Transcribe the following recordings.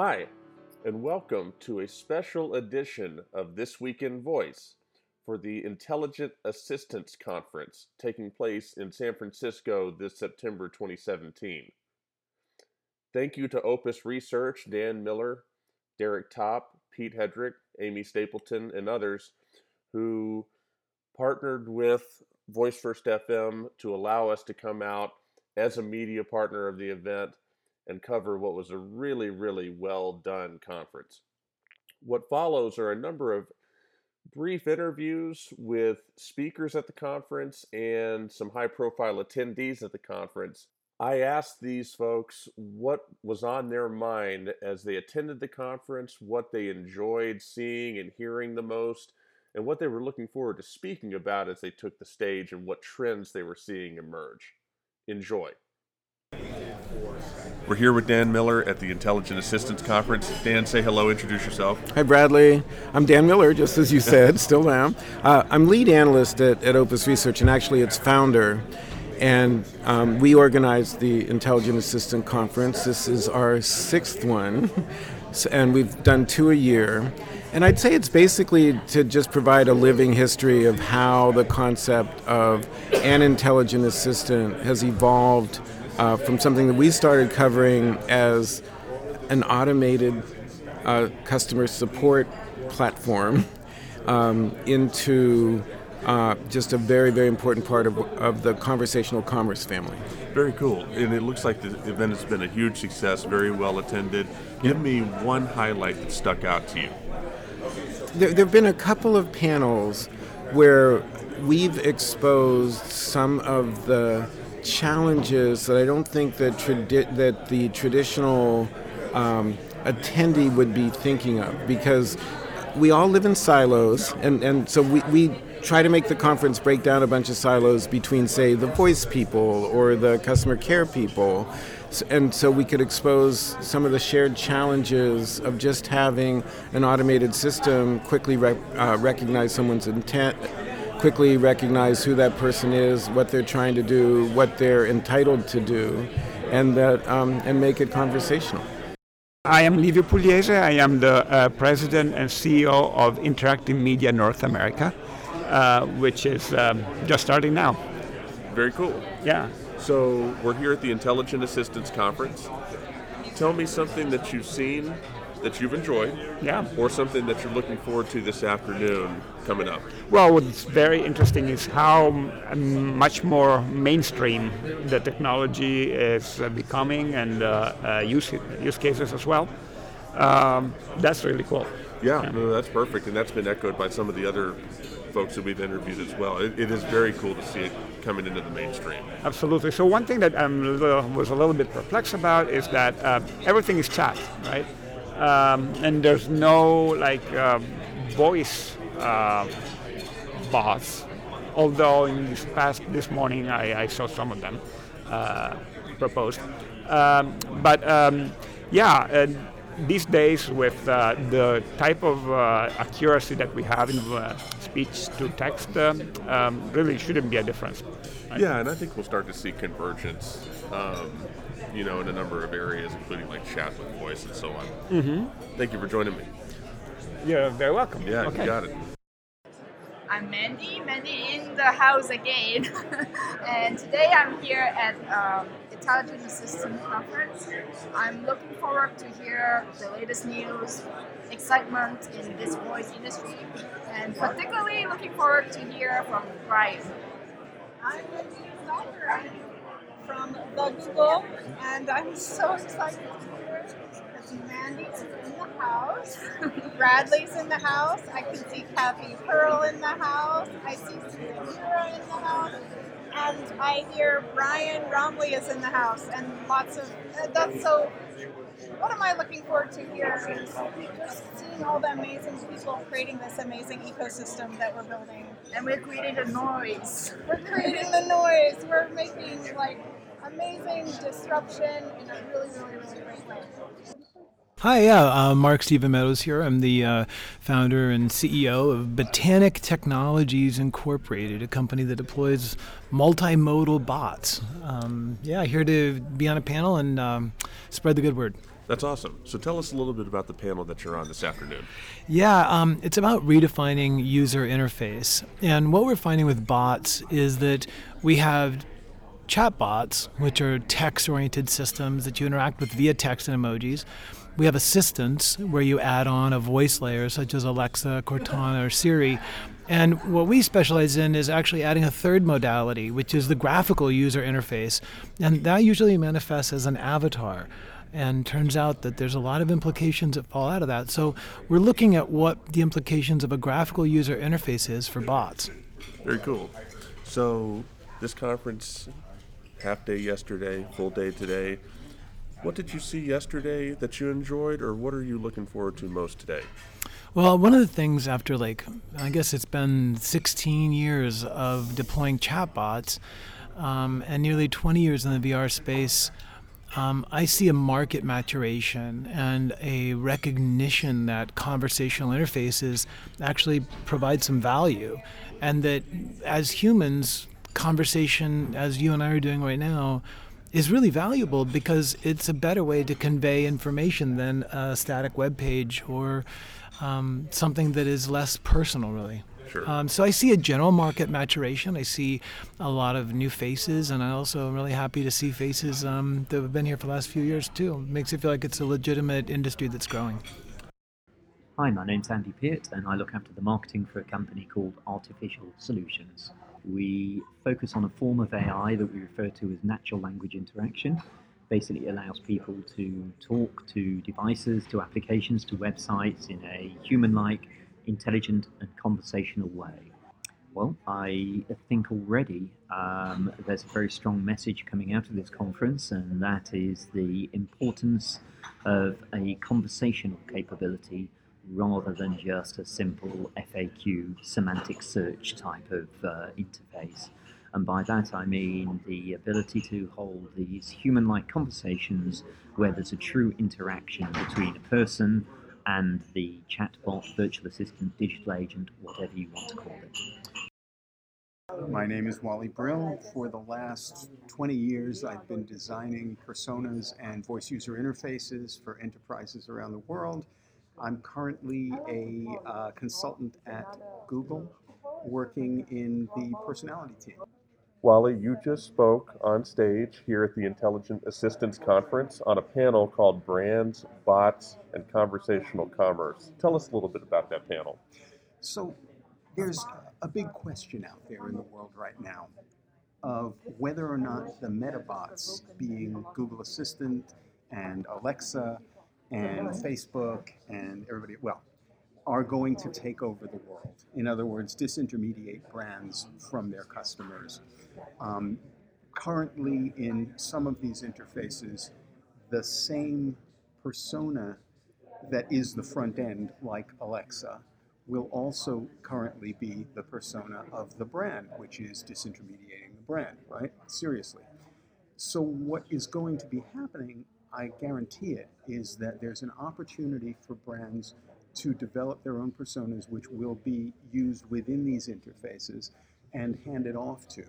Hi, and welcome to a special edition of This Week in Voice for the Intelligent Assistants Conference taking place in San Francisco this September 2017. Thank you to Opus Research, Dan Miller, Derek Top, Pete Hedrick, Amy Stapleton, and others who partnered with Voice First FM to allow us to come out as a media partner of the event and cover what was a really, really well done conference. What follows are a number of brief interviews with speakers at the conference and some high profile attendees at the conference. I asked these folks what was on their mind as they attended the conference, what they enjoyed seeing and hearing the most, and what they were looking forward to speaking about as they took the stage and what trends they were seeing emerge. Enjoy. We're here with Dan Miller at the Intelligent Assistants Conference. Dan, say hello, introduce yourself. Hi, Bradley. I'm Dan Miller, just as you said, still am. Uh, I'm lead analyst at, at Opus Research and actually its founder. And um, we organized the Intelligent Assistant Conference. This is our sixth one, and we've done two a year. And I'd say it's basically to just provide a living history of how the concept of an intelligent assistant has evolved uh, from something that we started covering as an automated uh, customer support platform um, into uh, just a very, very important part of, of the conversational commerce family. Very cool. And it looks like the event has been a huge success, very well attended. Give me one highlight that stuck out to you. There, there have been a couple of panels where we've exposed some of the challenges that I don't think that tradi- that the traditional um, attendee would be thinking of because we all live in silos, and, and so we, we try to make the conference break down a bunch of silos between, say, the voice people or the customer care people. And so we could expose some of the shared challenges of just having an automated system quickly rec- uh, recognize someone's intent quickly recognize who that person is, what they're trying to do, what they're entitled to do, and that um, and make it conversational. I am Livio Pugliese. I am the uh, president and CEO of Interactive Media North America, uh, which is um, just starting now. Very cool. Yeah. So we're here at the Intelligent Assistants Conference. Tell me something that you've seen that you've enjoyed, yeah, or something that you're looking forward to this afternoon coming up? Well, what's very interesting is how much more mainstream the technology is uh, becoming and uh, uh, use use cases as well. Um, that's really cool. Yeah, yeah. No, that's perfect, and that's been echoed by some of the other folks that we've interviewed as well. it, it is very cool to see it coming into the mainstream. Absolutely. So one thing that I was a little bit perplexed about is that uh, everything is chat, right? Um, and there's no like uh, voice uh, bots. Although in this past this morning I, I saw some of them uh, proposed, um, but um, yeah. these days, with uh, the type of uh, accuracy that we have in uh, speech to text, um, really shouldn't be a difference. Right? Yeah, and I think we'll start to see convergence um, you know, in a number of areas, including like chat with voice and so on. Mm-hmm. Thank you for joining me. You're very welcome. Yeah, okay. you got it. I'm Mandy, Mandy in the house again. and today I'm here at um, Intelligent Assistant Conference. I'm looking forward to hear the latest news, excitement in this voice industry, and particularly looking forward to hear from Brian. I'm Nandini Stocker from the Google, and I'm so excited to be here because Mandy's in the house, Bradley's in the house, I can see Cathy Pearl in the house, I see Samira in the house, and I hear Brian Roemmele is in the house, and lots of uh, that's so. What am I looking forward to here is just seeing all the amazing people creating this amazing ecosystem that we're building. And we're creating the noise. We're creating the noise. We're making like amazing disruption in a really, really, really great way. Hi, yeah, uh, Mark Stephen Meadows here. I'm the uh, founder and CEO of Botanic Technologies Incorporated, a company that deploys multimodal bots. Um, yeah, here to be on a panel and um, spread the good word. That's awesome. So tell us a little bit about the panel that you're on this afternoon. Yeah, um, it's about redefining user interface. And what we're finding with bots is that we have chatbots, which are text oriented systems that you interact with via text and emojis. We have assistants where you add on a voice layer such as Alexa, Cortana, or Siri. And what we specialize in is actually adding a third modality, which is the graphical user interface. And that usually manifests as an avatar. And turns out that there's a lot of implications that fall out of that. So we're looking at what the implications of a graphical user interface is for bots. Very cool. So this conference, half day yesterday, full day today. What did you see yesterday that you enjoyed, or what are you looking forward to most today? Well, one of the things after like, I guess it's been 16 years of deploying chatbots um, and nearly 20 years in the VR space, um, I see a market maturation and a recognition that conversational interfaces actually provide some value, and that as humans, conversation, as you and I are doing right now, is really valuable because it's a better way to convey information than a static web page or um, something that is less personal, really. Sure. Um, so I see a general market maturation. I see a lot of new faces, and I also am really happy to see faces um, that have been here for the last few years too. It makes it feel like it's a legitimate industry that's growing. Hi, my name's Andy Peart, and I look after the marketing for a company called Artificial Solutions. We focus on a form of AI that we refer to as natural language interaction. Basically, it allows people to talk to devices, to applications, to websites in a human like, intelligent, and conversational way. Well, I think already um, there's a very strong message coming out of this conference, and that is the importance of a conversational capability rather than just a simple FAQ semantic search type of uh, interface. And by that I mean the ability to hold these human like conversations where there's a true interaction between a person and the chatbot, virtual assistant, digital agent, whatever you want to call it. My name is Wally Brill. For the last 20 years, I've been designing personas and voice user interfaces for enterprises around the world. I'm currently a uh, consultant at Google working in the personality team. Wally, you just spoke on stage here at the Intelligent Assistants Conference on a panel called Brands, Bots, and Conversational Commerce. Tell us a little bit about that panel. So, there's a big question out there in the world right now of whether or not the metabots, being Google Assistant and Alexa and Facebook and everybody, well, are going to take over the world. In other words, disintermediate brands from their customers. Um, currently, in some of these interfaces, the same persona that is the front end, like Alexa, will also currently be the persona of the brand, which is disintermediating the brand, right? Seriously. So, what is going to be happening, I guarantee it, is that there's an opportunity for brands to develop their own personas, which will be used within these interfaces and handed off to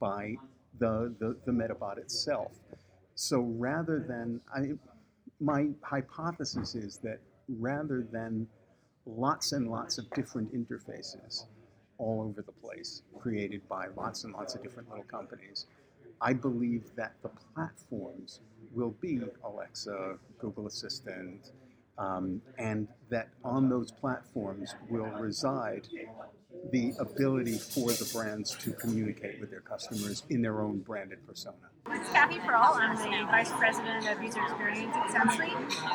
by the, the, the Metabot itself. So rather than, I, my hypothesis is that rather than lots and lots of different interfaces all over the place, created by lots and lots of different little companies, I believe that the platforms will be Alexa, Google Assistant, um, and that on those platforms will reside the ability for the brands to communicate with their customers in their own branded persona. It's Cathy Pearl. I'm the Vice President of User Experience at Sensely.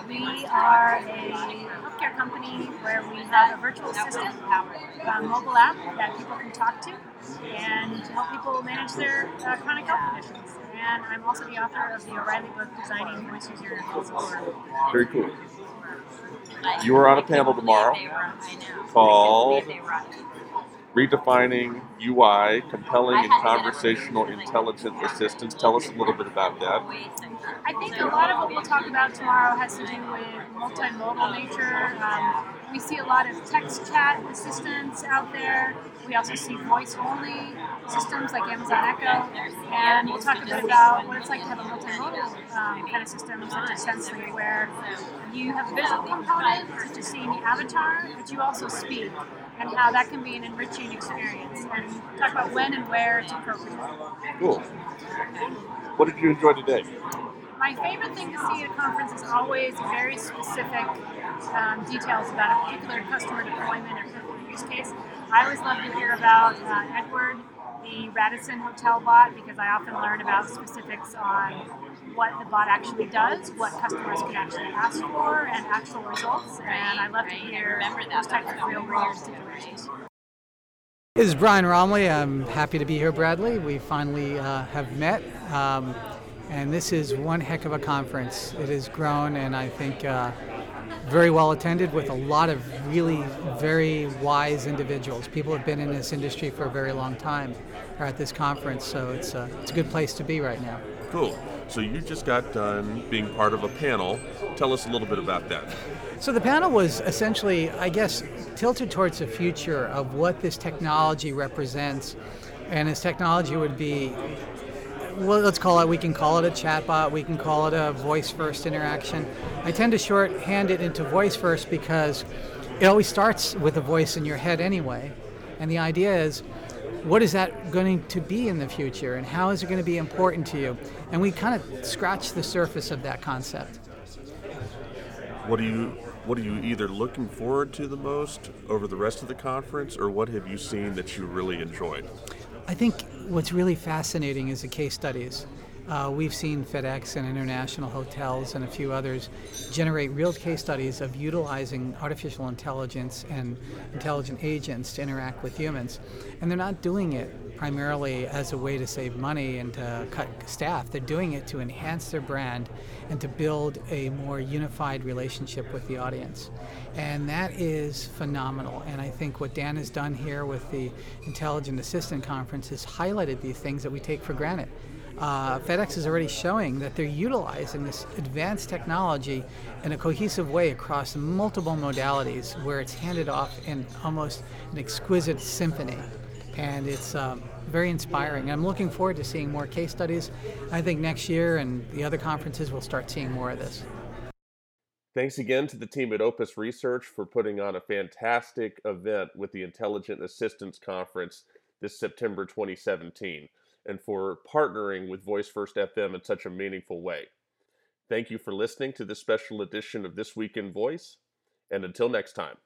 We are a healthcare company where we have a virtual assistant, a mobile app that people can talk to and to help people manage their uh, chronic health conditions. And I'm also the author of the O'Reilly book, Designing Voice User Interfaces. Very cool. You are on a panel tomorrow called Redefining UI, Compelling and Conversational Intelligent Assistance. Tell us a little bit about that. I think a lot of what we'll talk about tomorrow has to do with multimodal nature, um, we see a lot of text chat assistants out there. We also see voice only systems like Amazon Echo. And we'll talk a bit about what it's like to have a multimodal um, kind of system such as Sensely, where you have a visual component, such as seeing the avatar, but you also speak, and how that can be an enriching experience. And talk about when and where it's appropriate. Cool. What did you enjoy today? My favorite thing to see at a conference is always very specific um, details about a particular customer deployment or particular use case. I always love to hear about uh, Edward, the Radisson Hotel bot, because I often learn about specifics on what the bot actually does, what customers can actually ask for, and actual results. And I love to hear those types of real world situations. This is Brian Roemmele. I'm happy to be here, Bradley. We finally uh, have met. Um, and this is one heck of a conference. It has grown, and I think uh, very well attended with a lot of really very wise individuals. People have been in this industry for a very long time are at this conference, so it's a, it's a good place to be right now. Cool. So you just got done being part of a panel. Tell us a little bit about that. So the panel was essentially, I guess, tilted towards the future of what this technology represents. And this technology would be well, let's call it, we can call it a chatbot, we can call it a voice first interaction. I tend to shorthand it into voice first because it always starts with a voice in your head anyway. And the idea is, what is that going to be in the future and how is it going to be important to you? And we kind of scratch the surface of that concept. What are you what are you either looking forward to the most over the rest of the conference or what have you seen that you really enjoyed? I think what's really fascinating is the case studies. Uh, we've seen FedEx and international hotels and a few others generate real case studies of utilizing artificial intelligence and intelligent agents to interact with humans. And they're not doing it primarily as a way to save money and to cut staff. They're doing it to enhance their brand and to build a more unified relationship with the audience. And that is phenomenal. And I think what Dan has done here with the Intelligent Assistant Conference has highlighted these things that we take for granted uh, FedEx is already showing that they're utilizing this advanced technology in a cohesive way across multiple modalities where it's handed off in almost an exquisite symphony. And it's um, very inspiring. I'm looking forward to seeing more case studies. I think next year and the other conferences we'll start seeing more of this. Thanks again to the team at Opus Research for putting on a fantastic event with the Intelligent Assistants Conference this September 2017 and for partnering with Voice First FM in such a meaningful way. Thank you for listening to this special edition of This Week in Voice, and until next time.